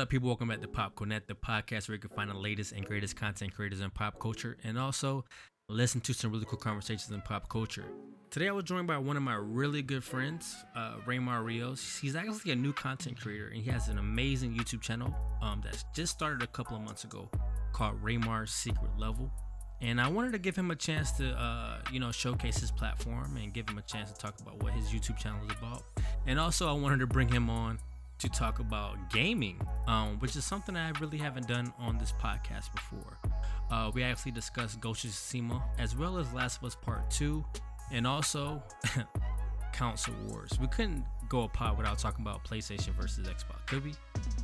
up, people? Welcome back to Pop Popcornet, the podcast where you can find the latest and greatest content creators in pop culture and also listen to some really cool conversations in pop culture. Today, I was joined by one of my really good friends, uh, Raymar Rios. He's actually a new content creator and he has an amazing YouTube channel um, that's just started a couple of months ago called Raymar's Secret Level. And I wanted to give him a chance to, uh, you know, showcase his platform and give him a chance to talk about what his YouTube channel is about. And also, I wanted to bring him on to talk about gaming, um, which is something I really haven't done on this podcast before. Uh, we actually discussed Ghost of Tsushima as well as Last of Us Part 2 and also Console Wars. We couldn't go a pod without talking about PlayStation versus Xbox, could we?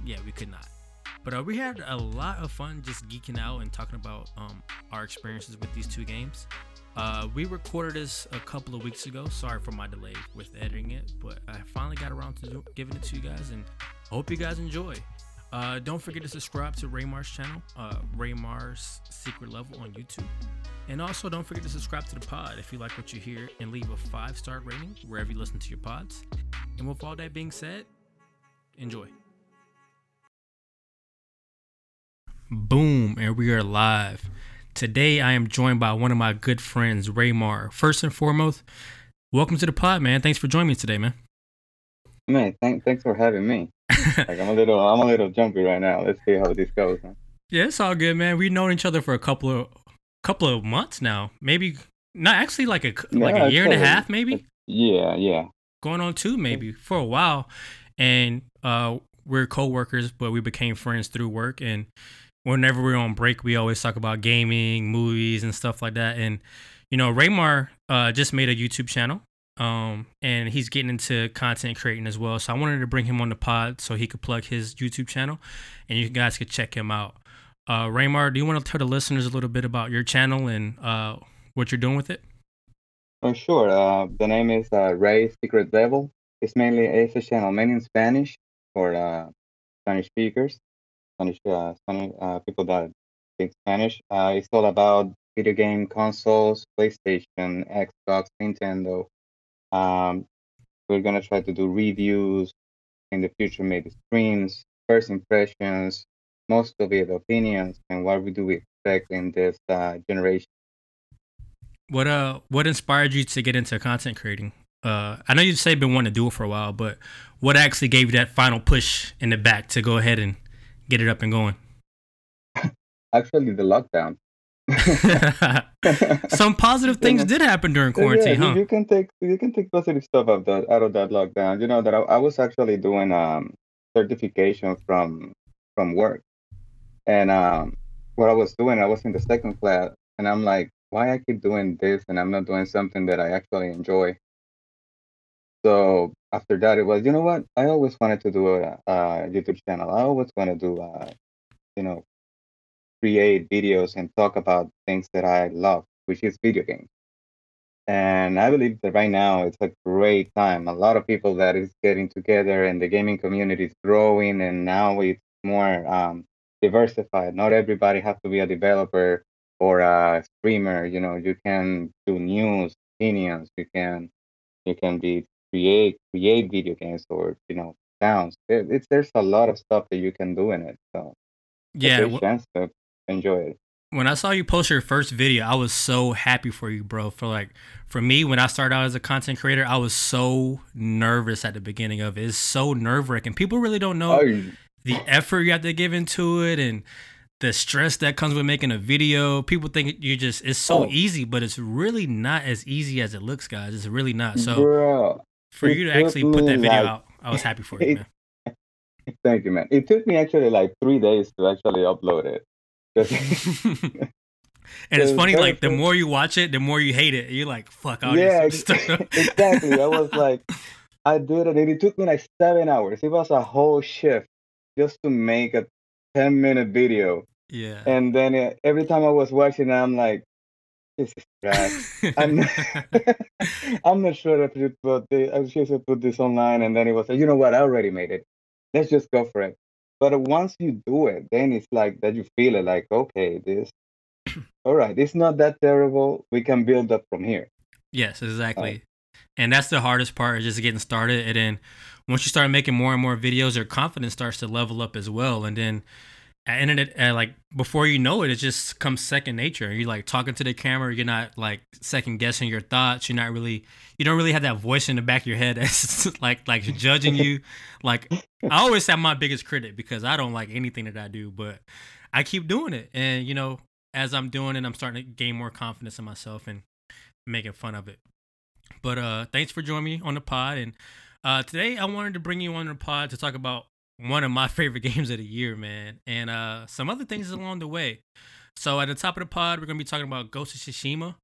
Yeah, we could not. But uh, we had a lot of fun just geeking out and talking about um, our experiences with these two games. Uh, we recorded this a couple of weeks ago. Sorry for my delay with editing it, but I finally got around to giving it to you guys, and hope you guys enjoy. Uh, don't forget to subscribe to Raymar's channel, uh, Raymar's Secret Level on YouTube. And also, don't forget to subscribe to the pod if you like what you hear and leave a five star rating wherever you listen to your pods. And with all that being said, enjoy. Boom, and we are live. Today I am joined by one of my good friends, Raymar. First and foremost, welcome to the pod, man. Thanks for joining me today, man. Man, thank, thanks for having me. like I'm a little, I'm a little jumpy right now. Let's see how this goes. Huh? Yeah, it's all good, man. We've known each other for a couple of couple of months now. Maybe not actually like a like a year and a half, maybe. Yeah, yeah. Going on two, maybe for a while, and uh, we're co-workers, but we became friends through work and whenever we're on break, we always talk about gaming, movies, and stuff like that. And you know, Raymar uh, just made a YouTube channel, um, and he's getting into content creating as well. So I wanted to bring him on the pod so he could plug his YouTube channel, and you guys could check him out. Uh, Raymar, do you want to tell the listeners a little bit about your channel and uh, what you're doing with it? Oh, sure. Uh, the name is uh, Ray Secret Devil. It's mainly it's a channel mainly in Spanish for uh, Spanish speakers. Spanish, uh, Spanish uh, people that speak Spanish. Uh, it's all about video game consoles, PlayStation, Xbox, Nintendo. Um, we're gonna try to do reviews in the future, maybe streams, first impressions, most of it opinions, and what we do expect in this uh, generation. What uh, what inspired you to get into content creating? Uh, I know you say you've been wanting to do it for a while, but what actually gave you that final push in the back to go ahead and get it up and going? Actually, the lockdown. Some positive things did happen during quarantine, yeah, huh? You can take you can take positive stuff out of that out of that lockdown. You know that I, I was actually doing um certification from from work, and um what I was doing, I was in the second class, and I'm like, why I keep doing this and I'm not doing something that I actually enjoy. So after that, it was, you know what? I always wanted to do a, a YouTube channel. I always want to do, uh, you know, create videos and talk about things that I love, which is video games. And I believe that right now it's a great time. A lot of people that is getting together and the gaming community is growing and now it's more um, diversified. Not everybody has to be a developer or a streamer. You know, you can do news, opinions. You can you can be create create video games or you know sounds. It, it's there's a lot of stuff that you can do in it. So yeah, chance to enjoy it. When I saw you post your first video, I was so happy for you, bro. For like, for me, when I started out as a content creator, I was so nervous at the beginning of it. It's so nerve wracking. People really don't know Oh, the effort you have to give into it and the stress that comes with making a video. People think you just it's so Oh. easy, but it's really not as easy as it looks, guys. It's really not. So bro, for it you to actually put that video like- out, I was happy for you, it- man. thank you, man. It took me actually like three days to actually upload it. and it's funny, like the more you watch it, the more you hate it. You're like, fuck all yeah, this stuff. exactly. I was like, I did it, and it took me like seven hours. It was a whole shift just to make a ten minute video, yeah. and then uh, every time I was watching, I'm like, this is trash. I'm not, I'm not sure if you put the, uh, I should put this online, and then it was like, you know what? I already made it. Let's just go for it. But once you do it, then it's like that you feel it, like okay, this all right, it's not that terrible. We can build up from here. Yes, exactly. Uh, and that's the hardest part is just getting started. And then once you start making more and more videos, your confidence starts to level up as well. And then at end of like before you know it, it just comes second nature. You're like talking to the camera. You're not like second guessing your thoughts. You're not really. You don't really have that voice in the back of your head that's like like judging you. Like I always have my biggest critic because I don't like anything that I do, but I keep doing it. And you know, as I'm doing it, I'm starting to gain more confidence in myself and making fun of it. But uh, thanks for joining me on the pod. And uh, today I wanted to bring you on the pod to talk about one of my favorite games of the year, man, and uh, some other things along the way. So at the top of the pod, we're gonna be talking about Ghost of Tsushima.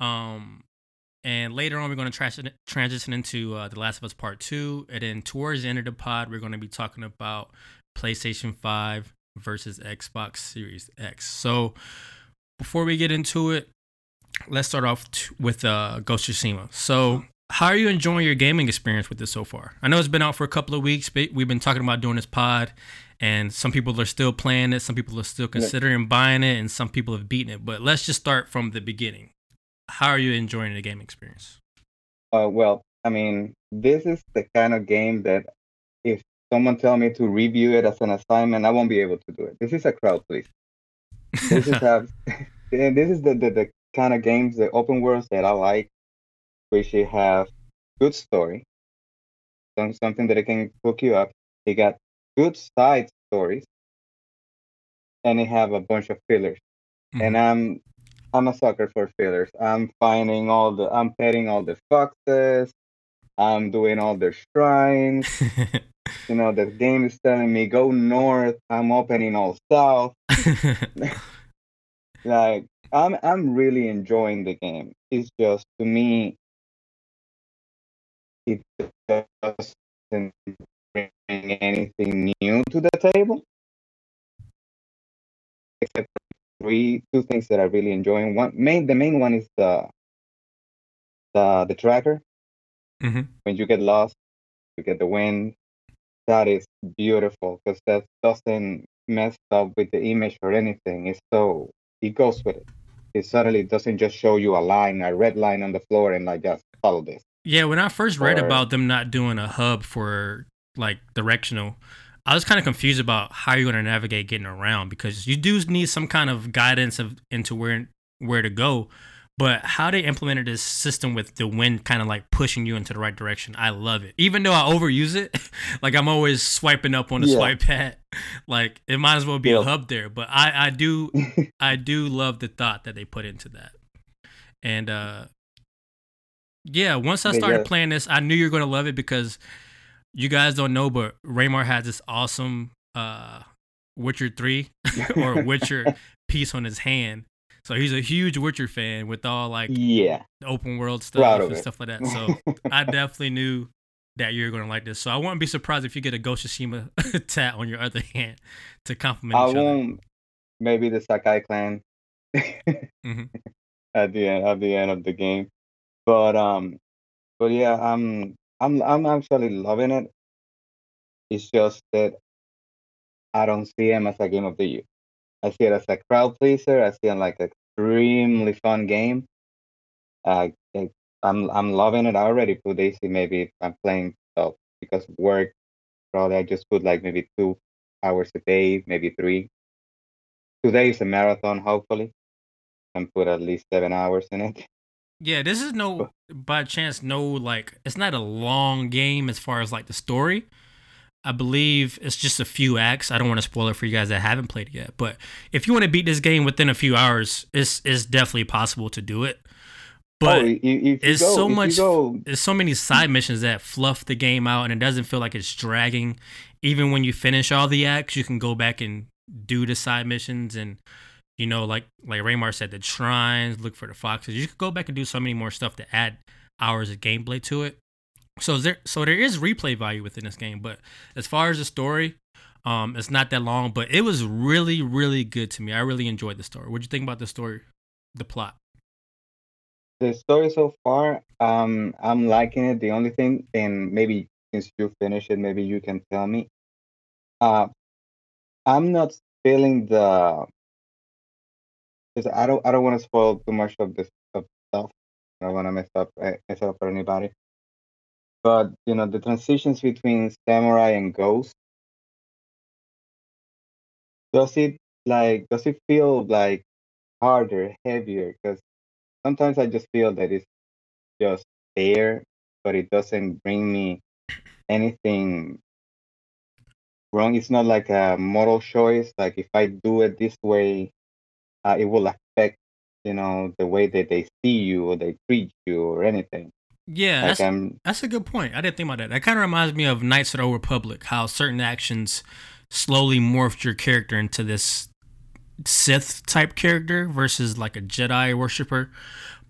Um, and later on, we're to transition into uh, The Last of Us Part 2. And then towards the end of the pod, we're to be talking about PlayStation 5 versus Xbox Series X. So before we get into it, let's start off t- with uh, Ghost of Tsushima. So, how are you enjoying your gaming experience with this so far? I know it's been out for a couple of weeks, but we've been talking about doing this pod, and some people are still playing it, some people are still considering buying it, and some people have beaten it. But let's just start from the beginning. How are you enjoying the game experience? Uh, well, I mean, this is the kind of game that if someone tell me to review it as an assignment, I won't be able to do it. This is a crowd please. This is have, this is the, the, the kind of games, the open worlds that I like, which they have good story, some, something that it can hook you up. They got good side stories, and they have a bunch of fillers. Mm-hmm. And I'm I'm a sucker for fillers. I'm finding all the I'm petting all the foxes. I'm doing all the shrines. you know, the game is telling me go north. I'm opening all south. like I'm I'm really enjoying the game. It's just to me, it doesn't bring anything new to the table, except three two things that I really enjoying. One main the main one is the the the tracker. Mm-hmm. When you get lost, you get the wind. That is beautiful because that doesn't mess up with the image or anything. It's so it goes with it. It suddenly doesn't just show you a line, a red line on the floor, and like just follow this. Yeah, when I first read or, about them not doing a HUD for like directional, I was kind of confused about how you're going to navigate getting around because you do need some kind of guidance of into where where to go. But how they implemented this system with the wind kind of like pushing you into the right direction, I love it. Even though I overuse it, like I'm always swiping up on the yeah. swipe pad, like it might as well be a HUD there. But I, I do, I do love the thought that they put into that. And uh, yeah, once I started yeah. playing this, I knew you're gonna love it because you guys don't know, but Raymar has this awesome uh, Witcher three or Witcher piece on his hand so he's a huge Witcher fan with all like yeah open world stuff and stuff like that. So I definitely knew that you're gonna like this. So I wouldn't be surprised if you get a Ghost of Tsushima tat on your other hand to compliment I each won't, other. Maybe the Sakai clan mm-hmm. at the end at the end of the game, but um, but yeah, I'm I'm I'm actually loving it. It's just that I don't see him as a game of the year. I see it as a crowd pleaser. I see it like an extremely fun game. Uh, I'm I'm loving it. I already put AC maybe if I'm playing so because work probably I just put like maybe two hours a day, maybe three. Today is a marathon, hopefully, and put at least seven hours in it. Yeah, this is no by chance no like it's not a long game as far as like the story. I believe it's just a few acts. I don't want to spoil it for you guys that haven't played it yet. But if you want to beat this game within a few hours, it's it's definitely possible to do it. But oh, it's go, so much. There's so many side missions that fluff the game out, and it doesn't feel like it's dragging. Even when you finish all the acts, you can go back and do the side missions, and you know, like like Raymar said, the shrines, look for the foxes. You could go back and do so many more stuff to add hours of gameplay to it. So there, so there is replay value within this game, but as far as the story, um, it's not that long, but it was really, really good to me. I really enjoyed the story. What do you think about the story, the plot? The story so far, um, I'm liking it. The only thing, and maybe since you finished it, maybe you can tell me. Uh, I'm not feeling the Just I don't I don't want to spoil too much of this of stuff. I don't want to mess up eh, mess up for anybody. But you know the transitions between samurai and ghost. Does it like does it feel like harder, heavier? Because sometimes I just feel that it's just there, but it doesn't bring me anything wrong. It's not like a moral choice. Like if I do it this way, uh, it will affect you know the way that they see you or they treat you or anything. Yeah, Like that's, I'm that's a good point. I didn't think about that. That kind of reminds me of Knights of the Old Republic, how certain actions slowly morphed your character into this Sith type character versus like a Jedi worshiper.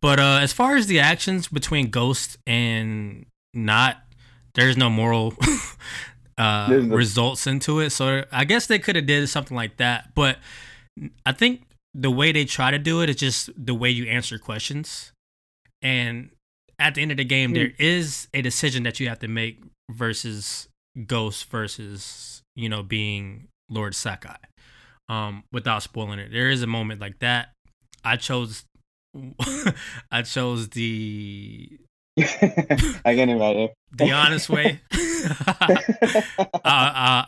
But uh, as far as the actions between Ghost and not, there's no moral uh, There's no- results into it. So I guess they could have did something like that. But I think the way they try to do it is just the way you answer questions. And at the end of the game, Hmm. there is a decision that you have to make versus Ghost versus you know being Lord Sakai. Um, without spoiling it, there is a moment like that. I chose, I chose the I can imagine. the honest way. uh, uh,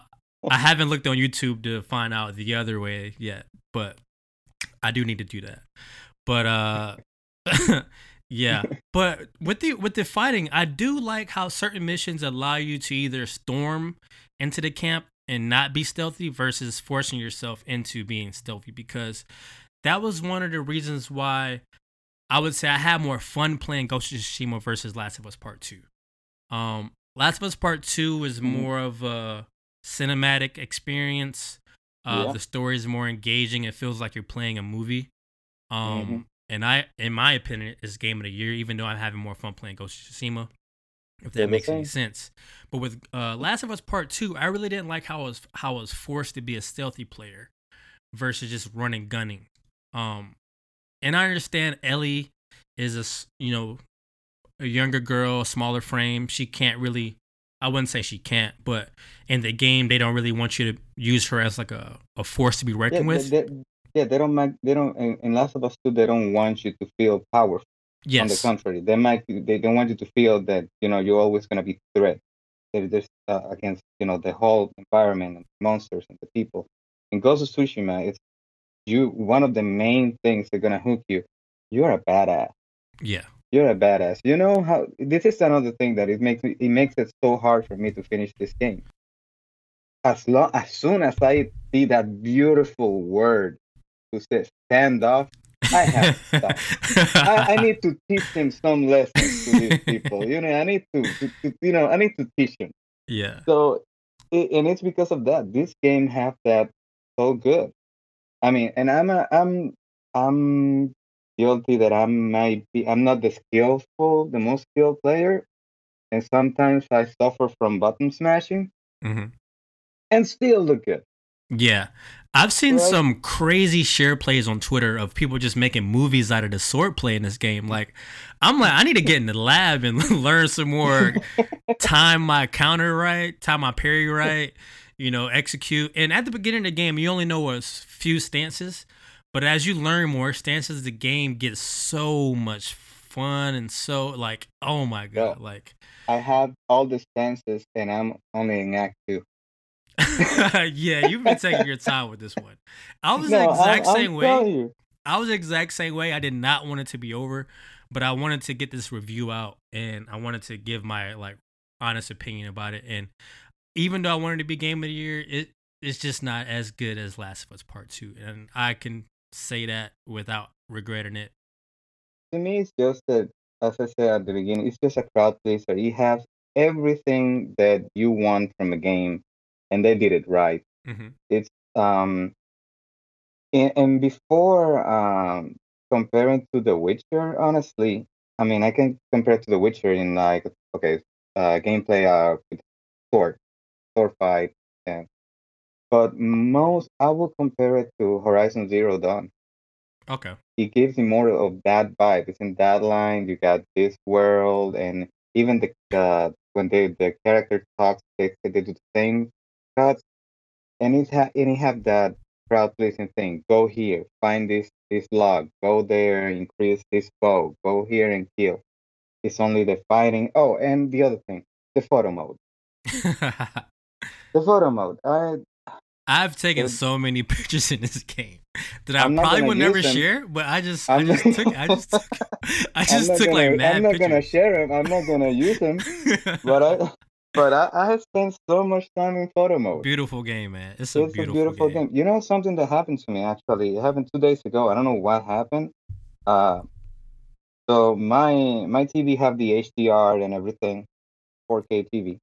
I haven't looked on YouTube to find out the other way yet, but I do need to do that. But uh yeah, but with the with the fighting, I do like how certain missions allow you to either storm into the camp and not be stealthy versus forcing yourself into being stealthy because that was one of the reasons why I would say I had more fun playing Ghost of Tsushima versus Last of Us Part 2. Um Last of Us Part 2 is Mhm. more of a cinematic experience. Uh, Yeah. The story is more engaging. It feels like you're playing a movie. Um, Mhm. and I, in my opinion, is game of the year. Even though I'm having more fun playing Ghost of Tsushima, if that Yeah, the makes any sense. But with uh, Last of Us Part Two, I really didn't like how I was how I was forced to be a stealthy player versus just running gunning. Um, and I understand Ellie is a you know a younger girl, a smaller frame. She can't really. I wouldn't say she can't, but in the game, they don't really want you to use her as like a, a force to be reckoned they, with. they, yeah, they don't make they don't in, in Last of Us Two. They don't want you to feel powerful. Yes. On the contrary, they might they don't want you to feel that you know you're always gonna be threat. That there's uh, against you know the whole environment and monsters and the people. In Ghost of Tsushima, it's you. One of the main things they're gonna hook you. You're a badass. Yeah. You're a badass. You know how this is another thing that it makes me it makes it so hard for me to finish this game. As long as soon as I see that beautiful word who says stand off, I have to stop. I, I need to teach him some lessons to these people. You know, I need to, to, to you know, I need to teach him. yeah. So, it, and it's because of that. This game have that so good. I mean, and I'm a, I'm I'm guilty that I might be I'm not the skillful, the most skilled player, and sometimes I suffer from button smashing hmm and still look good. Yeah. I've seen Right. some crazy share plays on Twitter of people just making movies out of the sword play in this game. Like, I'm like, I need to get in the lab and learn some more, time my counter right, time my parry right, you know, execute. And at the beginning of the game, you only know a few stances, but as you learn more stances, the game gets so much fun and so like, oh my god, like. I have all the stances, and I'm only in Act Two. yeah, you've been taking your time with this one. I was no, the exact I'm, same way. you. I was the exact same way. I did not want it to be over, but I wanted to get this review out and I wanted to give my like honest opinion about it. And even though I wanted to be game of the year, it it's just not as good as Last of Us Part Two, and I can say that without regretting it. to me, it's just that, as I said at the beginning, it's just a crowd pleaser. You have everything that you want from a game, and they did it right. hmm It's um, and, and before um, comparing to The Witcher, honestly, I mean, I can compare to The Witcher in like, okay, uh, gameplay, uh, sword, sword fight, and but most I will compare it to Horizon Zero Dawn Okay. it gives you more of that vibe. It's in that line. You got this world, and even the uh, when they the character talks, they they do the same cuts, and it ha- and it have that crowd pleasing thing. Go here, find this this log. Go there, increase this bow. Go here and kill. It's only the fighting. Oh, and the other thing, the photo mode. The photo mode. I I've taken so many pictures in this game that I probably would never them. share, but I just I I'm just not- took I just took I just took gonna, like mad I'm not gonna pictures. share them. I'm not gonna use them. But I but I, I have spent so much time in photo mode. beautiful game, man. It's a It's beautiful, a beautiful game. game. You know something that happened to me actually. It happened two days ago. I don't know what happened. Uh, so my my TV have the HDR and everything, 4K TV.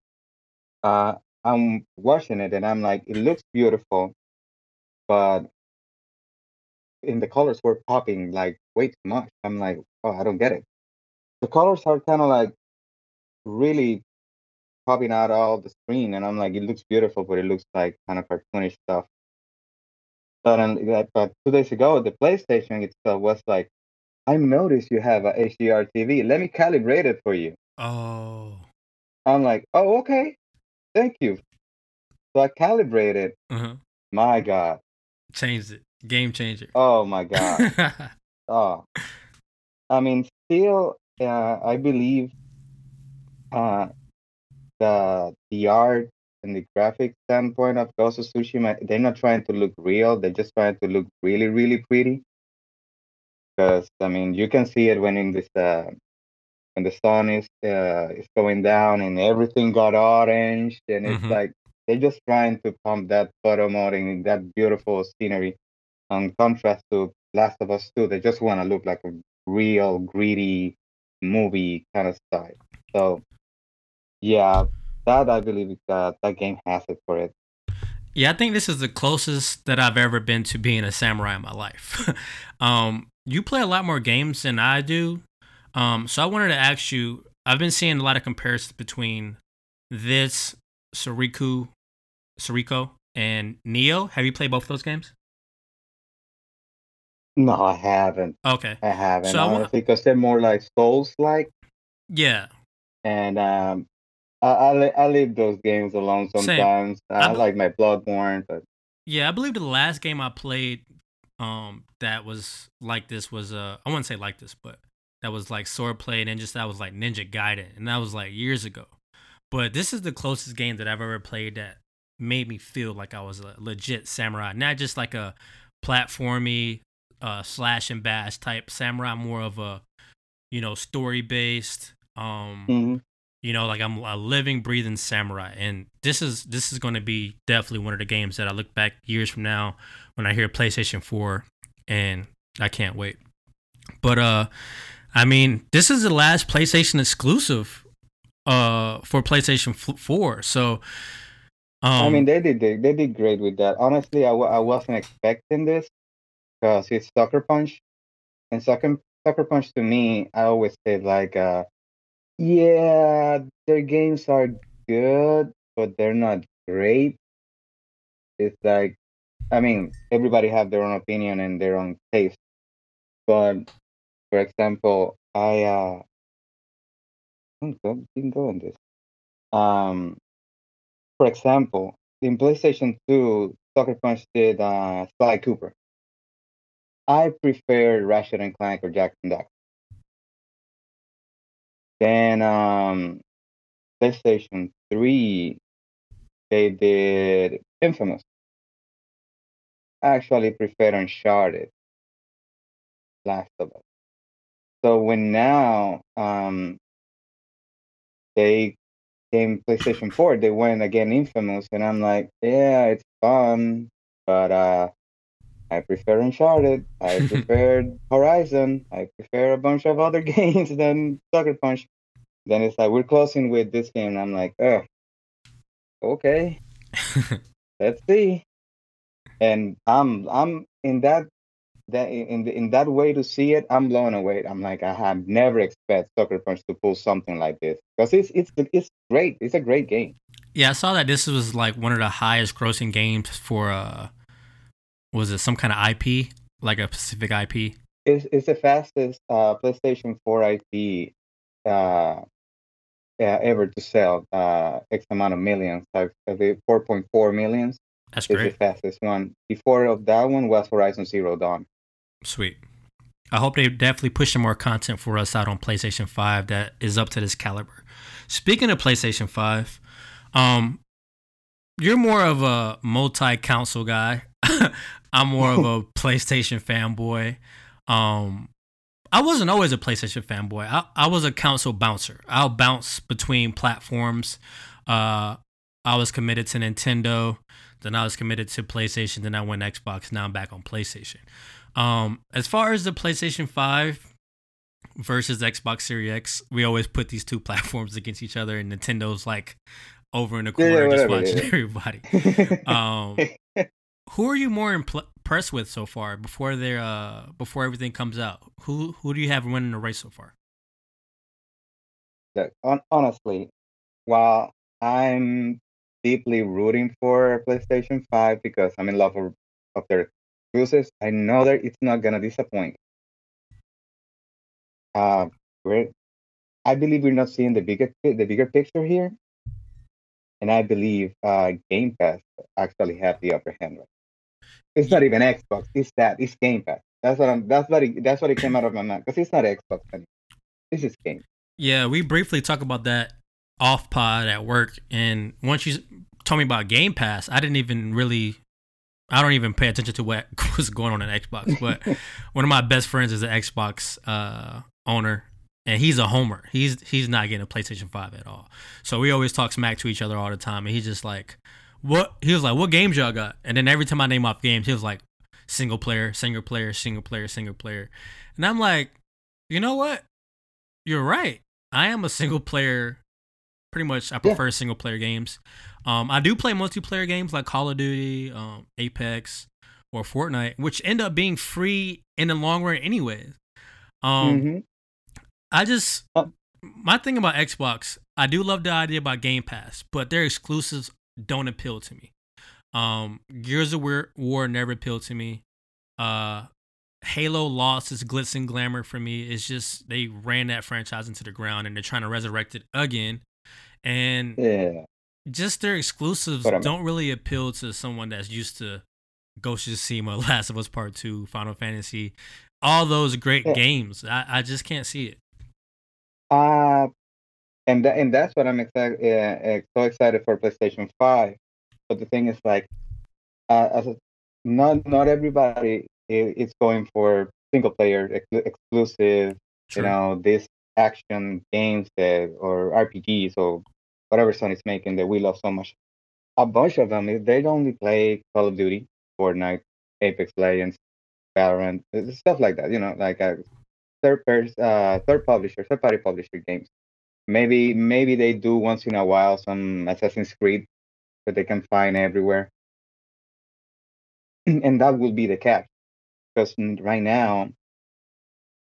Uh, I'm watching it and I'm like, it looks beautiful, but in the colors were popping like way too much. I'm like, oh, I don't get it. The colors are kind of like really popping out all the screen, and I'm like, it looks beautiful, but it looks like kind of cartoonish stuff. But, um, but two days ago, the PlayStation itself was like, I noticed you have a HDR TV. Let me calibrate it for you. Oh. I'm like, oh, okay, thank you. So I calibrated. Uh-huh. My God. Changed it. Game changer. Oh my God. Oh, I mean, still, uh, I believe uh, the the art and the graphic standpoint of Ghost of Tsushima, they're not trying to look real. They're just trying to look really, really pretty. Because I mean, you can see it when in this uh, when the sun is uh, is going down and everything got orange, and it's Mhm. like they're just trying to pump that photo mode and that beautiful scenery on contrast to Last of Us 2. They just want to look like a real greedy movie kind of style. So yeah, that I believe that that game has it for it. Yeah, I think this is the closest that I've ever been to being a samurai in my life. um, you play a lot more games than I do. Um, so I wanted to ask you, I've been seeing a lot of comparisons between this Sekiro Sekiro and Nioh. Have you played both of those games? No, I haven't. Okay. I haven't So I wanna- honestly because they're more like Souls like, Yeah. and um, I I, I leave those games alone Same. sometimes. I, I- like my Bloodborne, but Yeah, I believe the last game I played um that was like this was uh I wouldn't say like this, but that was like sword play and then just that was like Ninja Gaiden and that was like years ago. But this is the closest game that I've ever played that made me feel like I was a legit samurai, not just like a platformy uh slash and bash type samurai, more of a you know story based um mhm. you know like i'm a living breathing samurai and this is this is going to be definitely one of the games that i look back years from now when i hear playstation 4 and i can't wait but uh i mean this is the last playstation exclusive uh for playstation 4 so um I mean, they did they, they did great with that. Honestly, I, I wasn't expecting this because it's Sucker Punch, and Sucker Sucker Punch to me, I always say like, uh, yeah, their games are good, but they're not great. It's like, I mean, everybody have their own opinion and their own taste, but for example, I uh, don't go, on this. Um, for example, in PlayStation 2, Sucker Punch did uh, Sly Cooper. I prefer Ratchet and Clank or Jak and Daxter. Then um, PlayStation 3, they did Infamous. I actually prefer Uncharted, Last of Us. So when now um, they came PlayStation 4, they went again Infamous, and I'm like, yeah, it's fun, but uh, I prefer Uncharted. I prefer Horizon. I prefer a bunch of other games than Sucker Punch. Then it's like we're closing with this game, and I'm like, oh, okay, let's see. And I'm I'm in that that in in that way to see it, I'm blown away. I'm like, I have never expect Sucker Punch to pull something like this because it's it's it's great. It's a great game. yeah i saw that this was like one of the highest grossing games for uh was it some kind of ip like a specific ip It's it's the fastest uh, PlayStation 4 IP uh, uh, ever to sell uh, X amount of millions, like the 4.4 millions. That's great. It's the fastest one. Before of that one was Horizon Zero Dawn. Sweet. I hope they definitely push some more content for us out on PlayStation 5 that is up to this caliber. Speaking of PlayStation 5, um, you're more of a multi-console guy. I'm more of a PlayStation fanboy. Um, I wasn't always a PlayStation fanboy. I, I was a console bouncer. I'll bounce between platforms. Uh, I was committed to Nintendo. Then I was committed to PlayStation. Then I went Xbox. Now I'm back on PlayStation. Um, as far as the PlayStation 5 versus Xbox Series X, we always put these two platforms against each other, and Nintendo's like over in the Yeah, yeah, corner just watching yeah. everybody. Um, who are you more impl- impressed with so far before they uh before everything comes out? Who who do you have winning the race so far? Look, honestly, while I'm deeply rooting for PlayStation 5 because I'm in love of, of their exclusives, I know that it's not gonna disappoint. Uh, we're, I believe we're not seeing the bigger the bigger picture here, and I believe uh, Game Pass actually have the upper hand. Right? It's not even Xbox. It's that. It's Game Pass. That's what I'm. That's what. It, that's what it came out of my mouth. Because it's not Xbox anymore. This is Game. Yeah, we briefly talked about that off pod at work, and once you told me about Game Pass, I didn't even really, I don't even pay attention to what was going on in Xbox. But one of my best friends is an Xbox uh, owner, and he's a homer. He's he's not getting a PlayStation Five at all. So we always talk smack to each other all the time, and he's just like, "What?" He was like, "What games y'all got?" And then every time I name off games, he was like, "Single player, single player, single player, single player," and I'm like, "You know what? You're right. I am a single player. Pretty much, I prefer single player games. Um, I do play multiplayer games like Call of Duty, um, Apex, or Fortnite, which end up being free in the long run, anyways. Um, Mhm. I just Uh, my thing about Xbox, I do love the idea about Game Pass, but their exclusives don't appeal to me. Um, Gears of War, War never appealed to me. Uh, Halo lost its glitz and glamour for me. It's just they ran that franchise into the ground and they're trying to resurrect it again. And Yeah. Just their exclusives don't really appeal to someone that's used to Ghost of Tsushima, Last of Us Part Two, Final Fantasy, all those great Yeah. games. I, I just can't see it. Uh, and tha- and that's what I'm excited, uh, so excited for PlayStation Five. But the thing is, like, uh, as a, not not everybody is going for single player ex- exclusive. True. You know, this action games that or RPGs or whatever Sony's making that we love so much. A bunch of them they only play Call of Duty, Fortnite, Apex Legends, Valorant, uh, stuff like that. You know, like uh, third person, uh, third publisher, third party publisher games. Maybe maybe they do once in a while some Assassin's Creed that they can find everywhere, and that will be the catch. Because right now,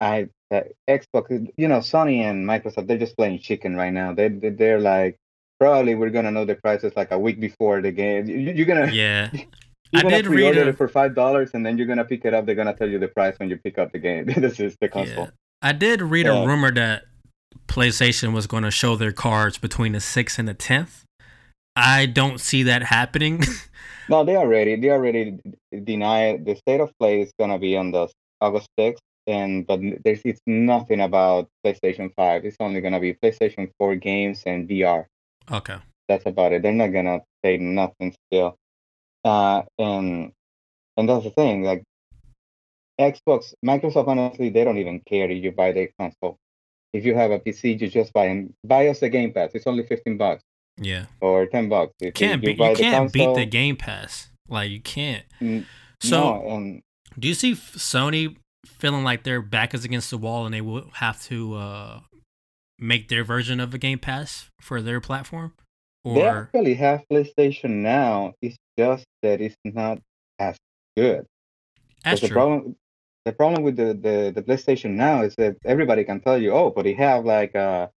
I uh, Xbox, you know, Sony and Microsoft, they're just playing chicken right now. They they- they're like probably we're gonna know the prices like a week before the game. You- You're gonna Yeah. you're I gonna did read pre-order it for five dollars, and then you're gonna pick it up. They're gonna tell you the price when you pick up the game. this is the console. Yeah. I did read Yeah. a rumor that PlayStation was going to show their cards between the 6th and the 10th. I don't see that happening. No, they already they already deny the state of play is gonna be on the August sixth, and but there's it's nothing about PlayStation Five. It's only gonna be PlayStation Four games and VR. Okay. That's about it. They're not gonna say nothing still. Uh, and and that's the thing. Like Xbox, Microsoft, honestly, they don't even care if you buy their console. If you have a PC, you just buy and buy us the Game Pass. It's only fifteen bucks Yeah. or ten bucks. If Can't you beat buy you the can't beat the Game Pass. Like you can't. n- So, no, and do you see Sony feeling like their back is against the wall and they will have to uh make their version of a Game Pass for their platform? They Or actually have PlayStation now. It's just that it's not as good. that's the true. problem, the problem with the, the, the PlayStation now is that everybody can tell you, oh, but they have like uh,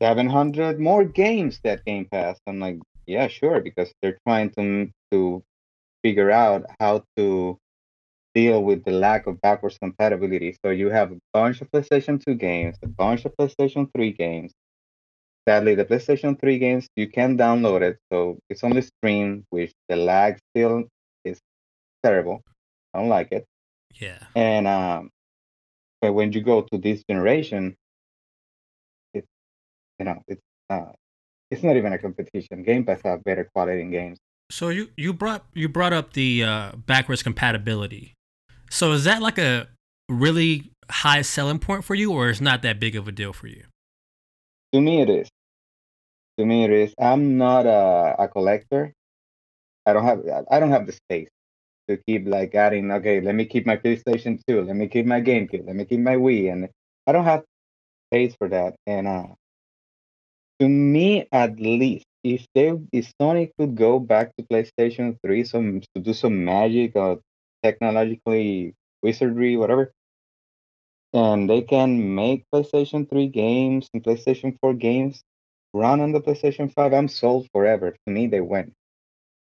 700 more games that Game Pass. I'm like, yeah, sure, because they're trying to to figure out how to deal with the lack of backwards compatibility. So you have a bunch of PlayStation 2 games, a bunch of PlayStation 3 games, sadly, the PlayStation 3 games you can download it, so it's only streamed, which the lag still is terrible. I don't like it. Yeah. And um, but when you go to this generation, it's you know it's uh, it's not even a competition. Game Pass have better quality in games. So you you brought you brought up the uh, backwards compatibility. So is that like a really high selling point for you, or is not that big of a deal for you? To me, it is. To me, it is. I'm not a, a collector. I don't have I don't have the space to keep like adding. Okay, let me keep my PlayStation 2. Let me keep my GameCube. Let me keep my Wii, and I don't have space for that. And uh, to me, at least, if they if Sony could go back to PlayStation 3, some to do some magic or technologically wizardry, whatever, and they can make PlayStation 3 games and PlayStation 4 games run on the PlayStation 5, I'm sold forever. To me, they win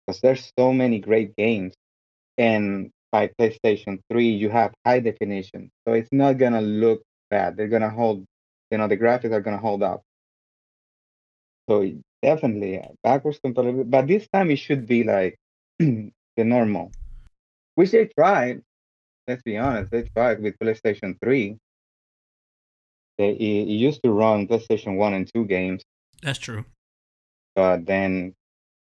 because there's so many great games, and by PlayStation 3, you have high definition, so it's not gonna look bad. They're gonna hold, you know, the graphics are gonna hold up. So definitely uh, backwards compatibility, but this time it should be like the normal, which they tried. Let's be honest, they tried with PlayStation 3. They, it, used to run PlayStation 1 and 2 games, That's true. but then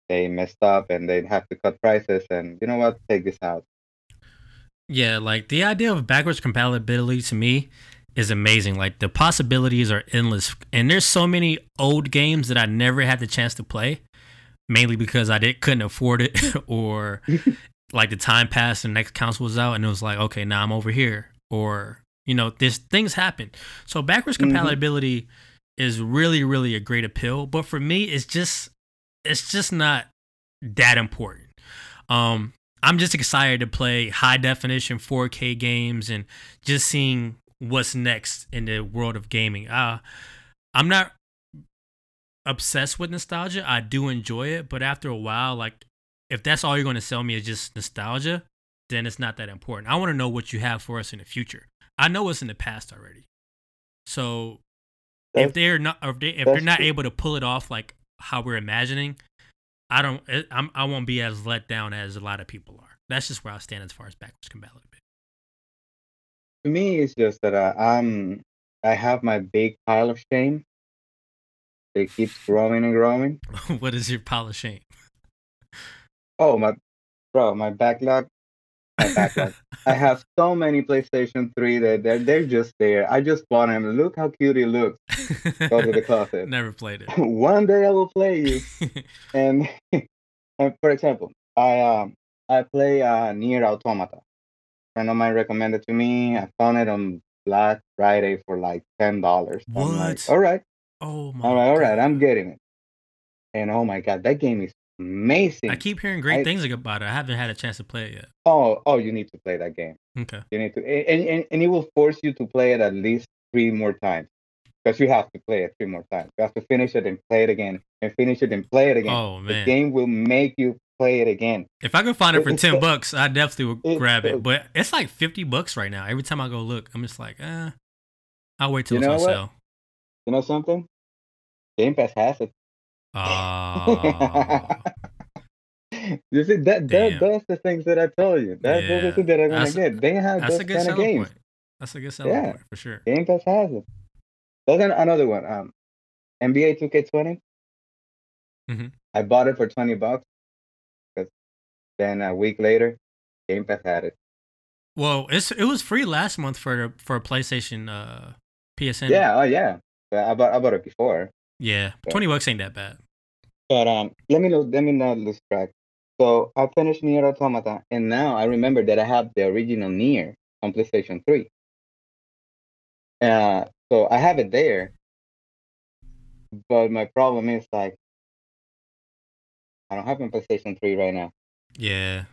they messed up and they'd have to cut prices. And you know what? Take this out. Yeah, like the idea of backwards compatibility to me is amazing. Like the possibilities are endless, and there's so many old games that I never had the chance to play, mainly because I did couldn't afford it, or like the time passed and the next console was out, and it was like, okay, now I'm over here, or you know, this things happen. So backwards Mhm. compatibility is really, really a great appeal, but for me, it's just it's just not that important. Um, I'm just excited to play high definition 4K games and just seeing what's next in the world of gaming. Uh, I'm not obsessed with nostalgia. I do enjoy it, but after a while, like if that's all you're going to sell me is just nostalgia, then it's not that important. I want to know what you have for us in the future. I know what's in the past already. So if they're not, if, they, if they're not true. able to pull it off like how we're imagining, I don't, it, I'm, I won't be as let down as a lot of people are. That's just where I stand as far as backwards compatibility. To me, it's just that uh, I'm I have my big pile of shame. It keeps growing and growing. what is your pile of shame? Oh my, bro, my backlog. My backlog. I have so many PlayStation 3 that they're, they're just there. I just bought them. Look how cute it looks. Go to the closet. Never played it. One day I will play you. And, and for example, I um I play uh Nier Automata. friend of mine recommended to me. I found it on Black Friday for like ten dollars. I'm like, all right, oh my! all right, all right. God. I'm getting it. And oh my god, that game is amazing. I keep hearing great I- things about it. I haven't had a chance to play it yet. Oh, oh, you need to play that game. Okay. You need to, and, and, and it will force you to play it at least three more times. Because you have to play it three more times. You have to finish it and play it again, and finish it and play it again. Oh man, the game will make you play it again. If I could find it for It's ten bucks, I definitely would it's grab it. But it's like fifty bucks right now. Every time I go look, I'm just like, eh. I'll wait till You it's know on what? sale. You know something? Game Pass has it. Oh, you see that, Damn. that that's the things that I tell you. That, Yeah. That's the thing that I'm gonna That's- get. They have that's those kind of games. point. That's a good selling Yeah. point for sure. Game Pass has it. There's an, another one. Um, NBA 2K20. Mm-hmm. I bought it for 20 bucks. Cause then a week later, Game Pass had it. Well, it's it was free last month for for a PlayStation uh PSN. Yeah, oh yeah. I bought I bought it before. Yeah. Twenty bucks ain't that bad. But um, let me know. Let me not lose track. So I finished Nier Automata, and now I remember that I have the original Nier on PlayStation 3. Uh, so I have it there. But my problem is like, I don't have my PlayStation 3 right now. Yeah.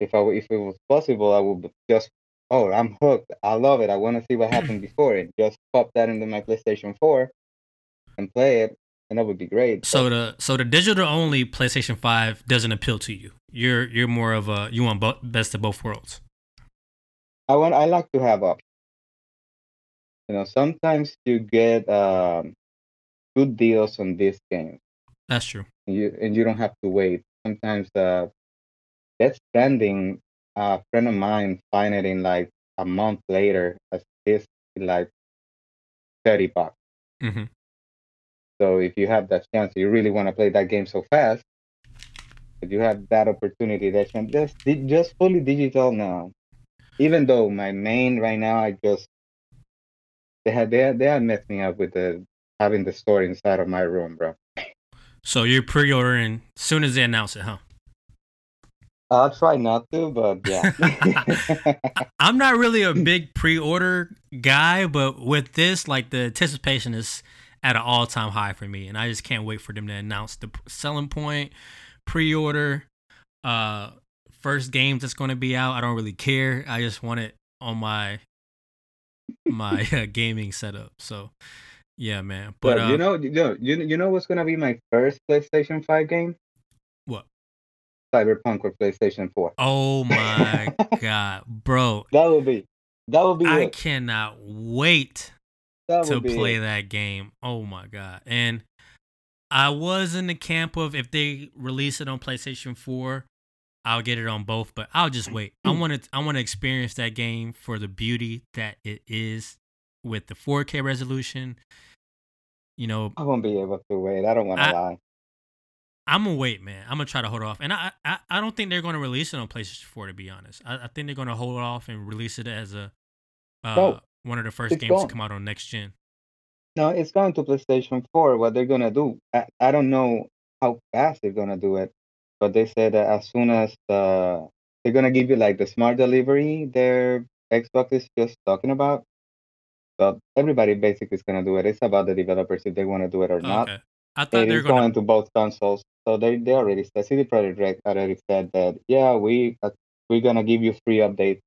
If I if it was possible, I would just oh I'm hooked. I love it. I want to see what happened before it. Just pop that into my PlayStation 4 and play it, and that would be great. So the so the digital only PlayStation Five doesn't appeal to you. You're you're more of a you want bo- best of both worlds. I want I like to have options. You know, sometimes you get um good deals on these games. That's true. And you and you don't have to wait. Sometimes uh, Death Stranding, a friend of mine find it in like a month later as this like thirty bucks. hmm So if you have that chance, you really want to play that game so fast. If you have that opportunity, that chance, just just fully digital now. Even though my main right now, I just they had they they had messed me up with the having the store inside of my room, bro. So you're pre-ordering as soon as they announce it, huh? I'll try not to, but yeah. I'm not really a big pre-order guy, but with this, like the anticipation is at an all-time high for me, and I just can't wait for them to announce the selling point, pre-order, uh, first game that's going to be out. I don't really care. I just want it on my my uh, gaming setup. So, yeah, man. But but uh, you know, you know, you you know what's gonna be my first PlayStation Five game? what? Cyberpunk or PlayStation Four. Oh my god, bro! That would be. That would be. I it. cannot wait That to play it. that game. Oh my god. And I was in the camp of if they release it on PlayStation 4, I'll get it on both, but I'll just wait. I want to I want to experience that game for the beauty that it is with the 4K resolution. You know, I won't be able to wait. I don't want to lie. I'm gonna wait, man. I'm gonna try to hold off, and I I, I don't think they're gonna release it on PlayStation 4. To be honest, I, I think they're gonna hold off and release it as a uh, one of the first it's games gone. to come out on next gen. No, it's going to PlayStation 4. What they're gonna do, I, I don't know how fast they're gonna do it, but they said that as soon as the they're gonna give you like the smart delivery, their Xbox is just talking about. But everybody basically is gonna do it. It's about the developers if they want to do it or not. I thought It they're gonna. going to both consoles. So they, they already said CD Projekt Red already said that yeah we uh, we're gonna give you free updates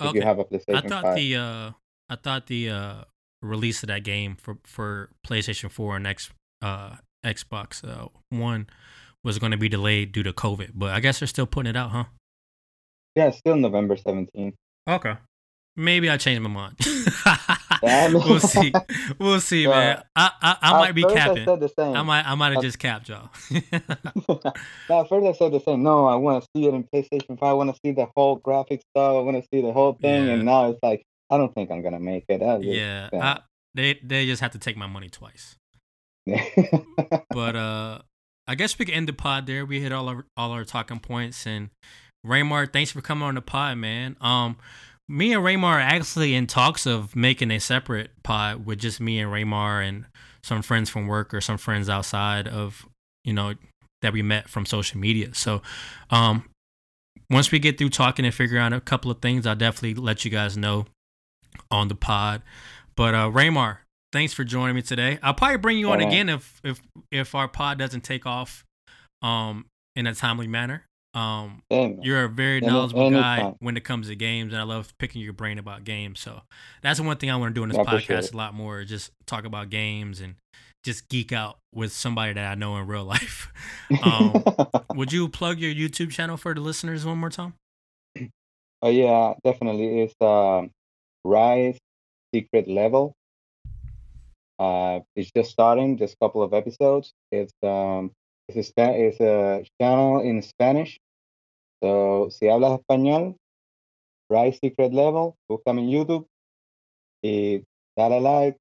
if you have a I PlayStation thought 5. the uh I thought the uh release of that game for for PlayStation 4 and X uh Xbox uh, One was going to be delayed due to COVID, but I guess they're still putting it out, huh? Yeah, it's still November 17th. Okay. Maybe I changed my mind. Yeah, we'll see. We'll see, man. I I, I might be capping. I said the same. I might I might have just capped y'all. no, at first I said the same. No, I want to see it in PlayStation 5. I want to see the whole graphics stuff. I want to see the whole thing. Yeah. And now it's like, I don't think I'm going to make it. Just- yeah, I, they they just have to take my money twice. But uh, I guess we can end the pod there. We hit all our all our talking points. And Raymar, thanks for coming on the pod, man. Um, me and Raymar are actually in talks of making a separate pod with just me and Raymar and some friends from work or some friends outside of you know that we met from social media. So, um, once we get through talking and figure out a couple of things, I'll definitely let you guys know on the pod. But uh, Raymar, thanks for joining me today. I'll probably bring you on again if if if our pod doesn't take off um in a timely manner. Um you're a very Any- knowledgeable guy when it comes to games and I love picking your brain about games. So that's one thing I want to do in this I podcast a lot more, just talk about games and just geek out with somebody that I know in real life. Um, would you plug your YouTube channel for the listeners one more time? oh, yeah, definitely. It's um, Rise Secret Level. Uh, it's just starting, just a couple of episodes. It's um, it's a, it's a channel in Spanish. So, si hablas español, Rise Secret Level, búscame en YouTube y dale like,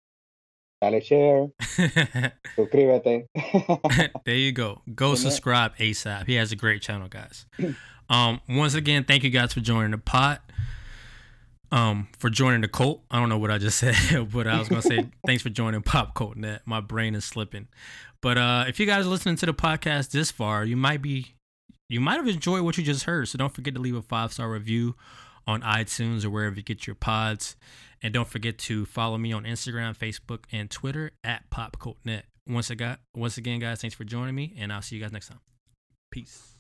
dale share, suscríbete. there you go. Go subscribe ASAP. He has a great channel, guys. Um, once again, thank you guys for joining the pot. Um, for joining the cult. I don't know what I just said, but I was gonna say thanks for joining Pop Cult Net. My brain is slipping. But uh, if you guys are listening to the podcast this far, you might be you might have enjoyed what you just heard. So don't forget to leave a five star review on iTunes or wherever you get your pods. And don't forget to follow me on Instagram, Facebook, and Twitter at PopCultNet. Once again, once again, guys, thanks for joining me, and I'll see you guys next time. Peace.